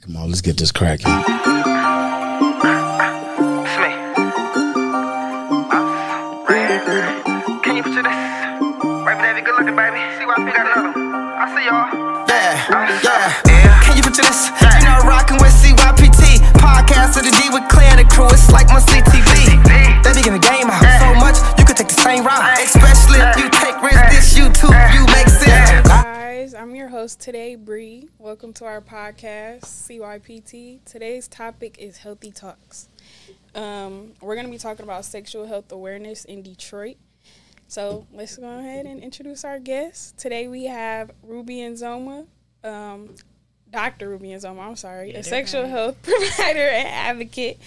Come on, let's get this cracking. It's me. Uh, Can you picture this? Baby, David, good looking, baby. See why I got another one. I see y'all. Yeah, yeah. Can you picture this? You know, rockin' with CYPT. Podcast of the D with Claire and the crew. It's like my CTV. They be in the game out so much, you could take the same route. Especially host today, Bree. Welcome to our podcast, CYPT. Today's topic is healthy talks. Um, we're going to be talking about sexual health awareness in Detroit. So let's go ahead and introduce our guests. Today we have Ruby and Zoma, um, Dr. Ruby and Zoma, I'm sorry, a sexual health provider and advocate.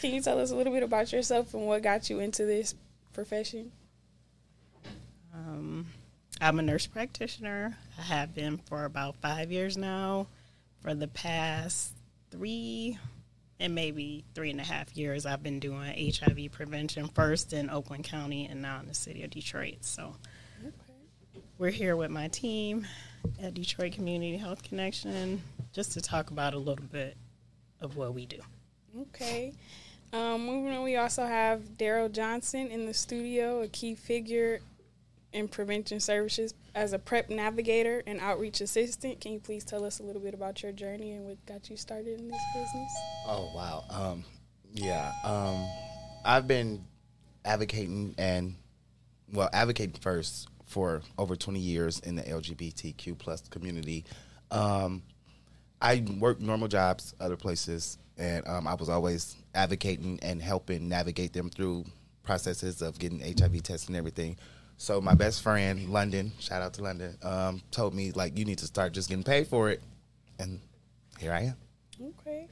Can you tell us a little bit about yourself and what got you into this profession? Um, I'm a nurse practitioner. I have been for about five years now. For the past three and maybe three and a half years, I've been doing HIV prevention first in Oakland County and now in the city of Detroit. So we're here with my team at Detroit Community Health Connection just to talk about a little bit of what we do. Okay. Um, moving on, we also have Daryl Johnson in the studio, a key figure in prevention services as a PrEP navigator and outreach assistant. Can you please tell us a little bit about your journey and what got you started in this business? Oh wow. Um, yeah. Um, I've been advocating and well, advocating first for over 20 years in the LGBTQ plus community. Um, I worked normal jobs other places, and um, I was always advocating and helping navigate them through processes of getting HIV tests and everything. So my best friend, London, shout out to London, um, told me like you need to start just getting paid for it, and here I am. Okay.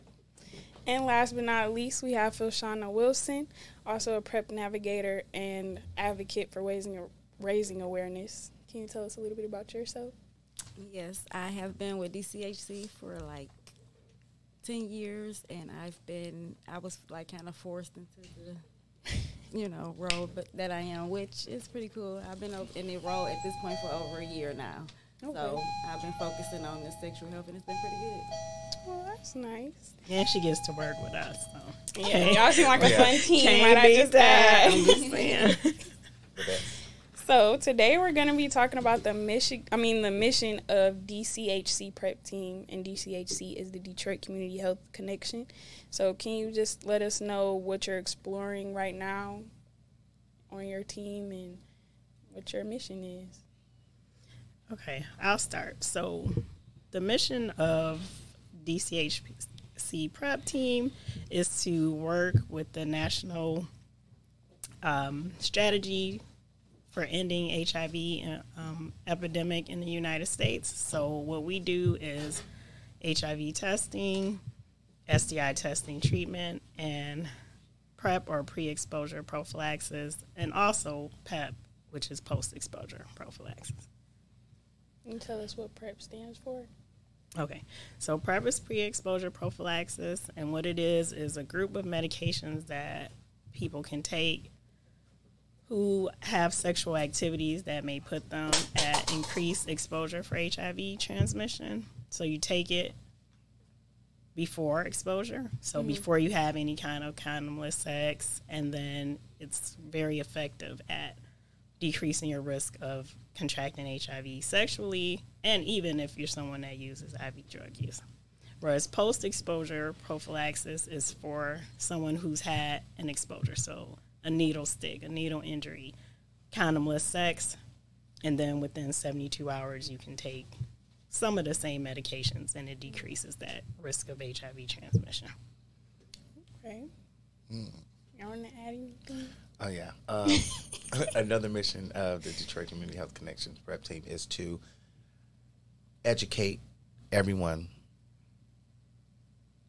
And last but not least, we have Philshana Wilson, also a PrEP navigator and advocate for raising raising awareness. Can you tell us a little bit about yourself? Yes, I have been with DCHC for like 10 years and I've been I was like kind of forced into the you know role but that I am which is pretty cool. I've been in the role at this point for over a year now. So I've been focusing on the sexual health and it's been pretty good. Well, that's nice. And she gets to work with us. So. Yeah, y'all seem like a Yeah. fun team. Can't Might I just that. add? I'm just saying. So today we're going to be talking about the mission. I mean, the mission of DCHC Prep Team, and DCHC is the Detroit Community Health Connection. So can you just let us know what you're exploring right now on your team and what your mission is? Okay, I'll start. So, the mission of DCHC Prep Team is to work with the national um, strategy for ending HIV um, epidemic in the United States. So, what we do is HIV testing, STI testing treatment, and PrEP or pre-exposure prophylaxis, and also PEP, which is post-exposure prophylaxis. Can you tell us what PrEP stands for? Okay, so PrEP is pre-exposure prophylaxis, and what it is is a group of medications that people can take who have sexual activities that may put them at increased exposure for HIV transmission. So you take it before exposure, so mm-hmm. before you have any kind of condomless sex, and then it's very effective at decreasing your risk of contracting HIV sexually, and even if you're someone that uses IV drug use. Whereas post exposure prophylaxis is for someone who's had an exposure, so a needle stick, a needle injury, condomless sex, and then within 72 hours, you can take some of the same medications and it decreases that risk of HIV transmission. Okay. Mm. You want to add anything? Oh yeah. Um, another mission of the Detroit Community Health Connections Prep Team is to educate everyone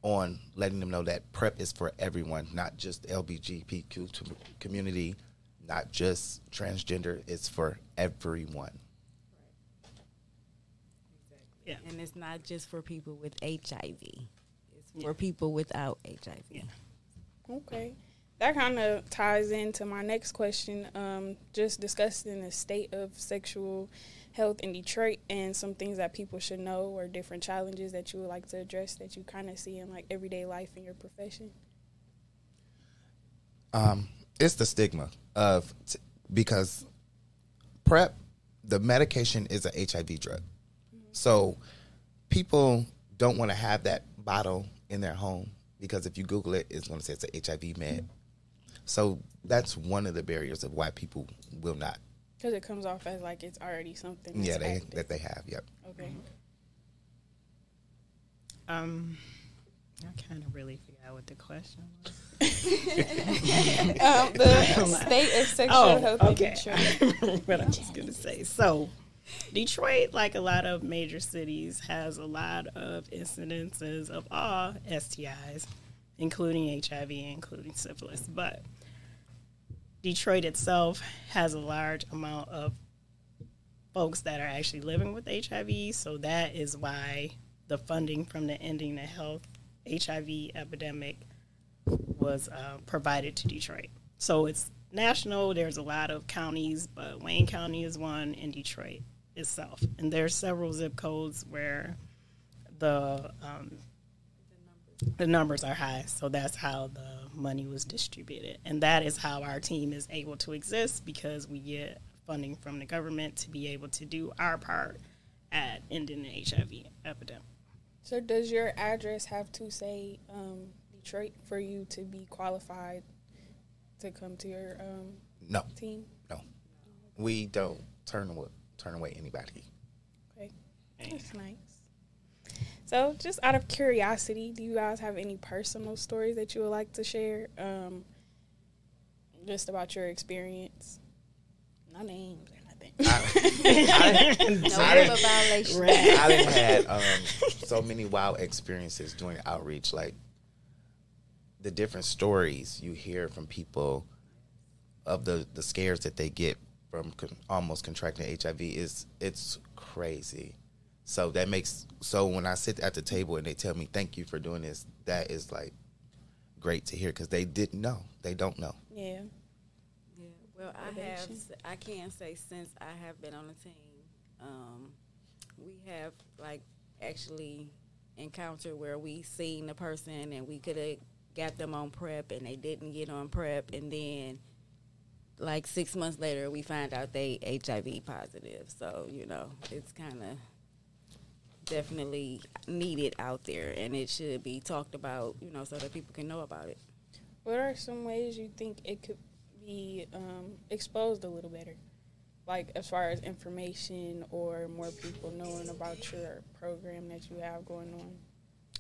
on letting them know that PrEP is for everyone, not just the LGBTQ community, not just transgender. It's for everyone. Yeah. And it's not just for people with HIV. It's for people without HIV. Yeah. Okay. That kind of ties into my next question. Um, just discussing the state of sexual health in Detroit and some things that people should know or different challenges that you would like to address that you kind of see in like everyday life in your profession? Um, it's the stigma of t- because prep, the medication is a HIV drug, so people don't want to have that bottle in their home because if you Google it, it's going to say it's an HIV med. So that's one of the barriers of why people will not. Because it comes off as like it's already something. That's Yeah, they active. that they have. Yep. Okay. Um, I kind of really forgot what the question was. Um, the state of sexual health in Oh. Detroit. what I was going to say. So, Detroit, like a lot of major cities, has a lot of incidences of all STIs, including HIV, including syphilis. But Detroit itself has a large amount of folks that are actually living with HIV. So that is why the funding from the Ending the Health HIV epidemic was uh, provided to Detroit. So it's national. There's a lot of counties, but Wayne County is one, and Detroit itself. And there's several zip codes where the um, the numbers are high. So that's how the money was distributed, and that is how our team is able to exist because we get funding from the government to be able to do our part at ending the HIV epidemic. So does your address have to say um, Detroit for you to be qualified to come to your um, No, team? no, we don't turn away turn away anybody. Okay, that's nice. So, just out of curiosity, do you guys have any personal stories that you would like to share? Um, just about your experience, no names or nothing. No labor violation. I done had um, so many wild experiences doing outreach. Like the different stories you hear from people of the the scares that they get from con- almost contracting HIV is it's crazy. So that makes so when I sit at the table and they tell me thank you for doing this, that is like great to hear because they didn't know, they don't know. yeah. Yeah, well, I have. Probation. s- I can say since I have been on the team, um, we have like actually encountered where we seen the person and we could have got them on prep and they didn't get on prep, and then like six months later we find out they HIV positive. So you know, it's kind of definitely needed out there, and it should be talked about. You know, so that people can know about it. What are some ways you think it could be um, exposed a little better? Like as far as information or more people knowing about your program that you have going on.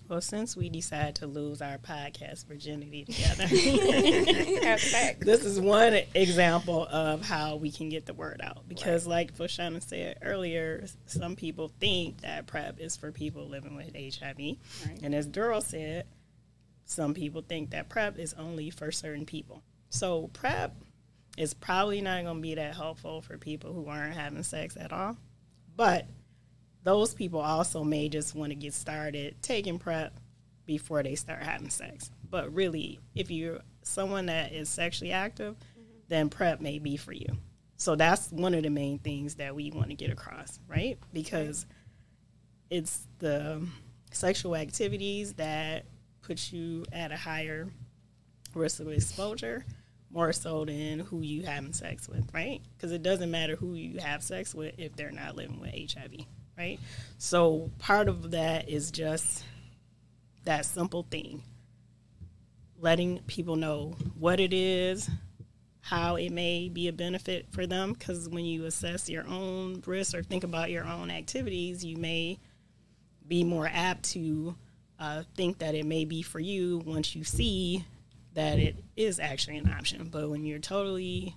Well, since we decided to lose our podcast virginity together, this is one example of how we can get the word out. Because, like Philshana said earlier, some people think that PrEP is for people living with HIV. Right. And as Duro said, some people think that PrEP is only for certain people. So, PrEP is probably not going to be that helpful for people who aren't having sex at all. But those people also may just want to get started taking PrEP before they start having sex. But really, if you're someone that is sexually active, mm-hmm. then PrEP may be for you. So that's one of the main things that we want to get across, right? Because it's the sexual activities that put you at a higher risk of exposure more so than who you having sex with, right? Because it doesn't matter who you have sex with if they're not living with HIV, right? So part of that is just that simple thing letting people know what it is, how it may be a benefit for them. Because when you assess your own risk or think about your own activities, you may be more apt to uh, think that it may be for you once you see that it is actually an option. But when you're totally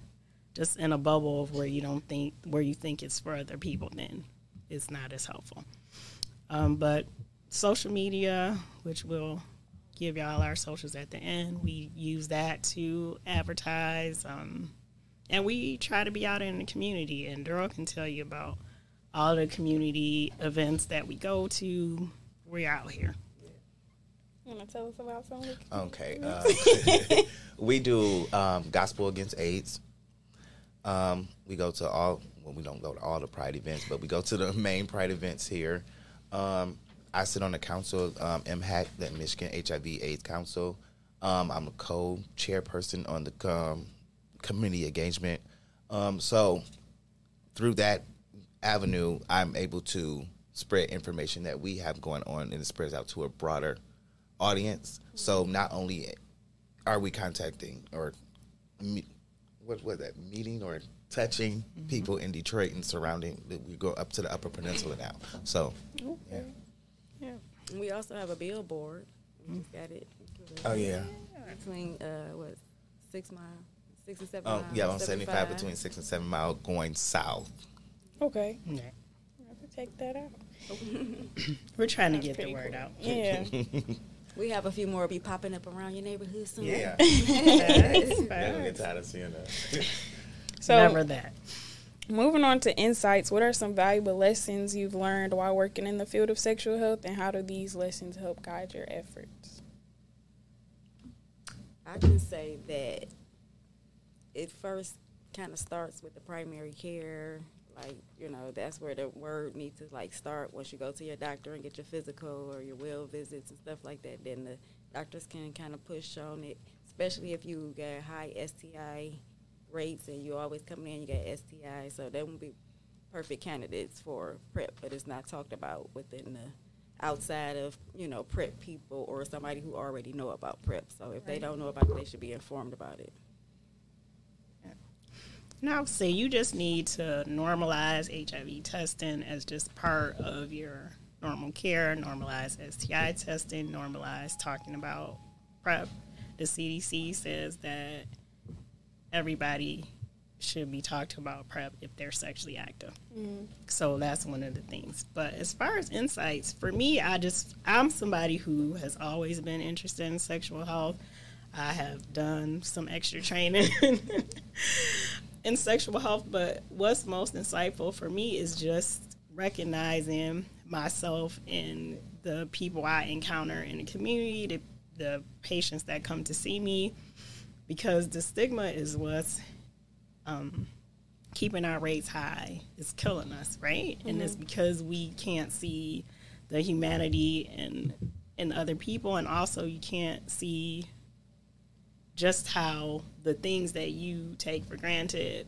just in a bubble of where you don't think where you think it's for other people, then it's not as helpful. Um, but social media, which we'll give y'all our socials at the end, we use that to advertise. Um, and we try to be out in the community. And Daryl can tell you about all the community events that we go to. We're out here. You want to tell us about something? Okay. Uh, we do um, Gospel Against AIDS. Um, we go to all. Well, we don't go to all the Pride events, but we go to the main Pride events here. Um, I sit on the council, um, MHAC, the Michigan HIV/AIDS Council. Um, I'm a co-chairperson on the um, community engagement. Um, so through that avenue, I'm able to spread information that we have going on, and it spreads out to a broader audience. So not only are we contacting or me, what was that meeting or touching people in Detroit and surrounding, we go up to the Upper Peninsula now. So yeah. And we also have a billboard. We just got it. Oh yeah. Between uh, what six mile, six and seven Oh miles. Oh yeah, on 75 between six and seven mile going south. Okay. Yeah. I have to check that out. We're trying to get the word cool. out. Yeah. We have a few more be popping up around your neighborhood soon. Yeah. That's Never fine. get tired of seeing that. So Never that. moving on to insights, what are some valuable lessons you've learned while working in the field of sexual health, and how do these lessons help guide your efforts? I can say that it first kind of starts with the primary care. Like, you know, that's where the word needs to like start once you go to your doctor and get your physical or your well visits and stuff like that. Then the doctors can kind of push on it, especially if you got high STI rates and you always coming in, you got STI. So they would be perfect candidates for PrEP, but it's not talked about within the outside of you know prep people or somebody who already know about prep so if they don't know about it they should be informed about it And I would say you just need to normalize HIV testing as just part of your normal care, normalize STI testing, normalize talking about PrEP. The CDC says that everybody should be talked about PrEP if they're sexually active. Mm. So that's one of the things. But as far as insights, for me, I just, I'm somebody who has always been interested in sexual health. I have done some extra training in sexual health, but what's most insightful for me is just recognizing myself and the people I encounter in the community, the, the patients that come to see me, because the stigma is what's um, keeping our rates high. It's killing us, right? And it's because we can't see the humanity in in other people, and also you can't see just how the things that you take for granted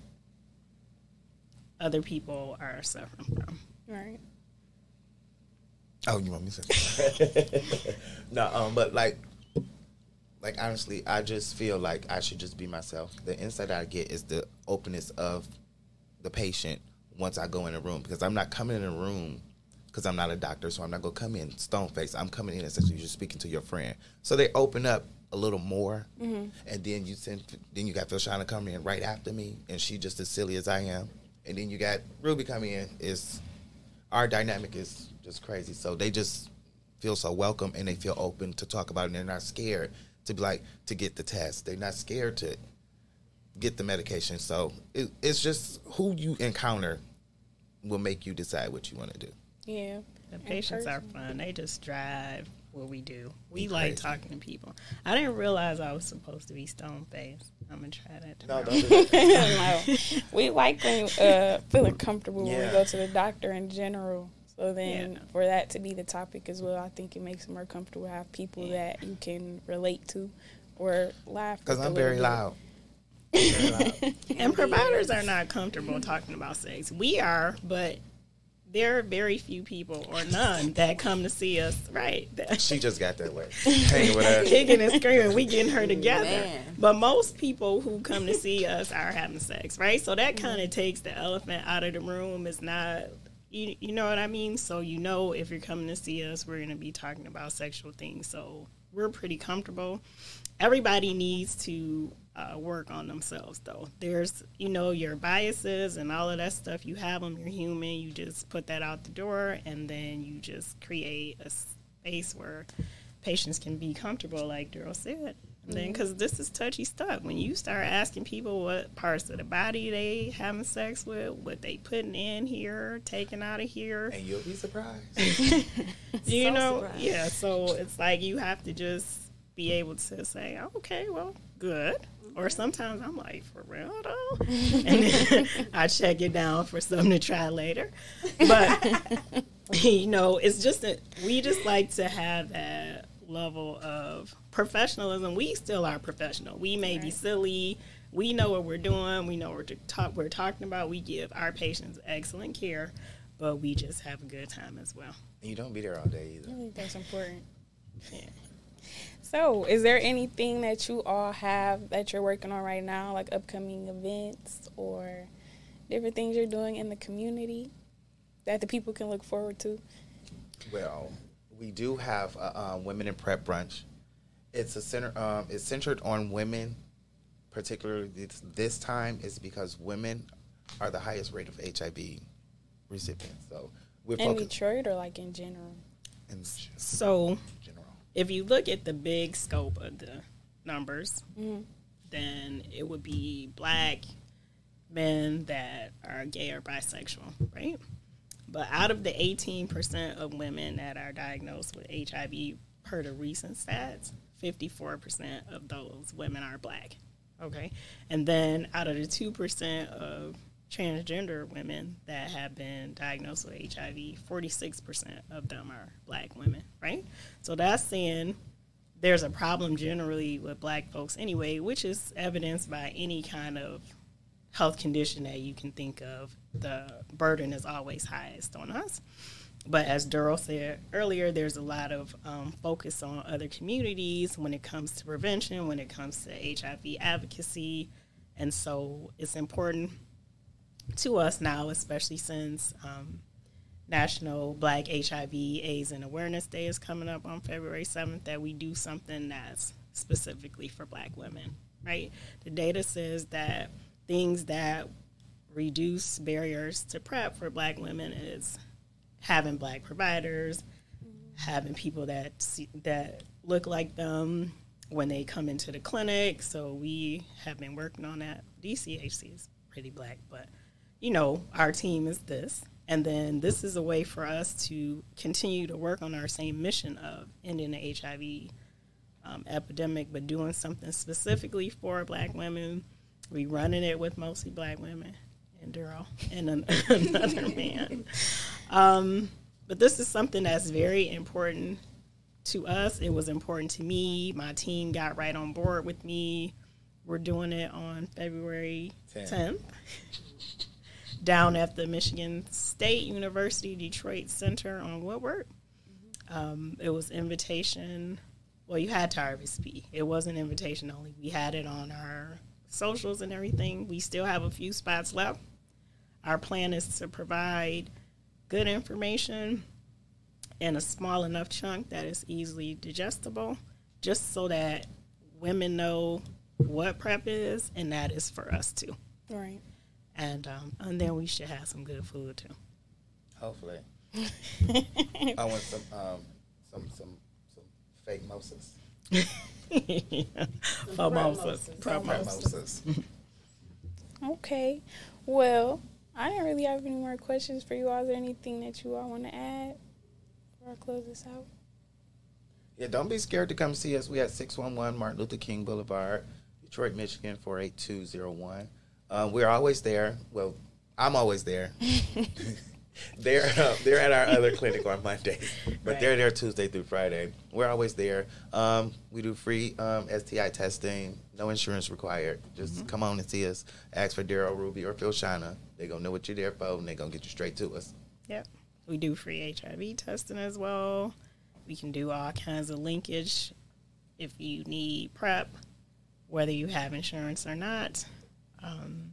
other people are suffering from. Right. Oh, you want me to say? no, um, but like, like honestly, I just feel like I should just be myself. The insight I get is the openness of the patient once I go in a room because I'm not coming in a room because I'm not a doctor, so I'm not gonna come in stone face. I'm coming in essentially just speaking to your friend. So they open up a little more, mm-hmm. and then you send, then you got Philshana coming in right after me, and she just as silly as I am, and then you got Ruby coming in. Is our dynamic is just crazy. So they just feel so welcome and they feel open to talk about it. And they're not scared to be like to get the test. They're not scared to get the medication. So it, it's just who you encounter will make you decide what you want to do. Yeah. The patients are fun. They just drive what we do. We Be like crazy. talking to people. I didn't realize I was supposed to be stone faced. I'm gonna try that tomorrow. don't do that. no, we like when, uh, feeling comfortable when we go to the doctor in general. So then, Yeah. for that to be the topic as well, I think it makes it more comfortable to have people that you can relate to or laugh. Because with a I'm very bit. loud. Very loud. And providers are not comfortable talking about sex. We are, but there are very few people or none that come to see us. Right. She just got that way. Hanging with her. kicking and screaming. We getting her together. Man. But most people who come to see us are having sex, right? So that kind of takes the elephant out of the room. It's not, you, you know what I mean? So you know if you're coming to see us, we're going to be talking about sexual things. So we're pretty comfortable. Everybody needs to uh, work on themselves, though. There's, you know, your biases and all of that stuff. You have them. You're human. You just put that out the door, and then you just create a space where patients can be comfortable, like Daryl said. And then, mm-hmm. because this is touchy stuff, when you start asking people what parts of the body they having sex with, what they putting in here, taking out of here, And you'll be surprised. you So know, surprised. yeah. So it's like you have to just be able to say, okay, well, good. Or mm-hmm. sometimes I'm like, for real though? and then I check it down for something to try later. But, you know, it's just that we just like to have that level of professionalism. We still are professional. We may be silly. We know what we're doing. We know what we're, talk, we're talking about. We give our patients excellent care, but we just have a good time as well. And you don't be there all day either. I think that's important. Yeah. So, is there anything that you all have that you're working on right now, like upcoming events or different things you're doing in the community that the people can look forward to? Well, we do have a um, women in prep brunch. It's a center. Um, it's centered on women, particularly this, this time is because women are the highest rate of HIV recipients. So we're In focused Detroit or like in general? in So, general. if you look at the big scope of the numbers, then it would be black men that are gay or bisexual, right? But out of the 18% of women that are diagnosed with HIV per the recent stats, 54% of those women are black. Okay. And then out of the 2% of transgender women that have been diagnosed with HIV, 46% of them are black women, right? So that's saying there's a problem generally with black folks anyway, which is evidenced by any kind of health condition that you can think of. The burden is always highest on us. But as Daryl said earlier, there's a lot of um, focus on other communities when it comes to prevention, when it comes to HIV advocacy. And so it's important to us now, especially since um, National Black HIV AIDS and Awareness Day is coming up on February 7th, that we do something that's specifically for black women, right? The data says that things that reduce barriers to PrEP for black women is having black providers, having people that see, that look like them when they come into the clinic. So we have been working on that. DCHC is pretty black, but you know, our team is this. And then this is a way for us to continue to work on our same mission of ending the HIV um, epidemic, but doing something specifically for black women. We running it with mostly black women and Daryl and an, another man. Um, but this is something that's very important to us. It was important to me. My team got right on board with me. We're doing it on February Ten. 10th down at the Michigan State University Detroit Center on Woodward. Um, it was invitation. Well, you had to RSVP. It wasn't invitation only. We had it on our socials and everything. We still have a few spots left. Our plan is to provide good information in a small enough chunk that is easily digestible, just so that women know what PrEP is, and that is for us too. Right. And um, and then we should have some good food too. Hopefully. I want some um, some some some fake mimosas. Mimosas. Prep Mimosas. Okay. Well, I didn't really have any more questions for you all. Is there anything that you all want to add before I close this out? Yeah, don't be scared to come see us. We at 611 Martin Luther King Boulevard, Detroit, Michigan, 48201. Um, we're always there. Well, I'm always there. they're uh, they're at our other clinic on Monday, but they're there Tuesday through Friday. We're always there. Um, we do free um, STI testing, no insurance required. Just come on and see us. Ask for Daryl Ruby or Philshana. They're gonna know what you're there for, and they're gonna get you straight to us. Yep. We do free HIV testing as well. We can do all kinds of linkage if you need PrEP, whether you have insurance or not. Um,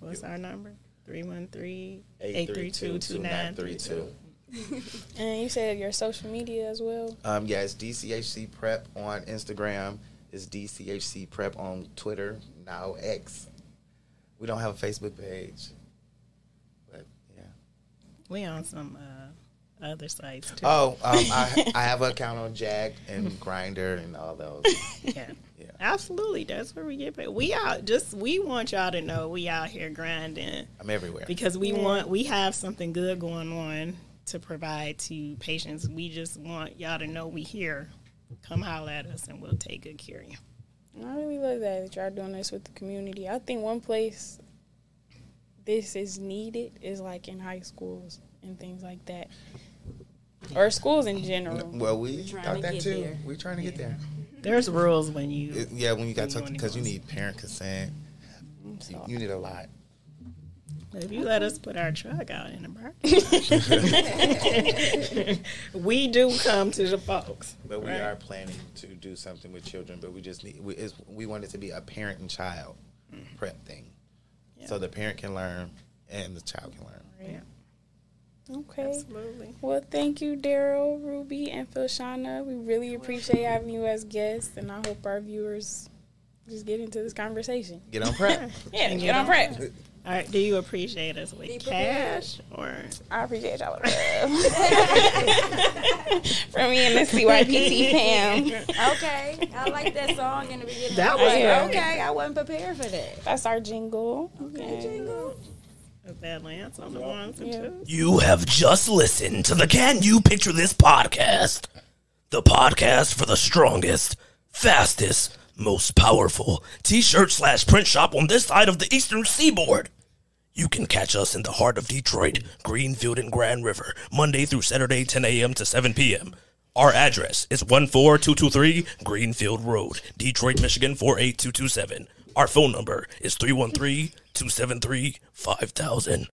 what's our number? 313 832 2932. And you said your social media as well. Um, yeah, it's DCHC Prep on Instagram. It's DCHC Prep on Twitter, now X. We don't have a Facebook page. But yeah. We on some uh, other sites too. Oh, um, I, I have an account on Jack and Grindr and all those. yeah. Yeah. Absolutely. That's where we get paid. We out just we want y'all to know we out here grinding I'm everywhere. because we want we have something good going on to provide to patients. We just want y'all to know we here come holler at us and we'll take good care of you. I really love that that y'all doing this with the community. I think one place this is needed is like in high schools and things like that, or schools in general. Well, we trying thought that too. there. We're trying to get there. There's rules when you It- yeah, when you got When to because you need parent consent. You, you need a lot. if you let us put our truck out in the parking we do come to the folks. But we right? are planning to do something with children. But we just need we, it's, we want it to be a parent and child mm. prep thing, so the parent can learn and the child can learn. Yeah, Okay. absolutely. Well, thank you, Daryl, Ruby, and Philshana. We really appreciate having you as guests, and I hope our viewers just get into this conversation. Get on prep. Yeah, get on prep. All right, do you appreciate us with Be cash or I appreciate y'all. From me and the CYPT fam. Okay, I like that song in the beginning. That was was like, okay. I wasn't prepared for that. That's our jingle. is that Lance on the ones and twos? You have just listened to the Can You Picture This podcast? The podcast for the strongest, fastest, most powerful t shirt slash print shop on this side of the eastern seaboard. You can catch us in the heart of Detroit, Greenfield, and Grand River, Monday through Saturday, 10 a.m. to 7 p.m. Our address is 14223 Greenfield Road, Detroit, Michigan 48227. Our phone number is 313 273 5000.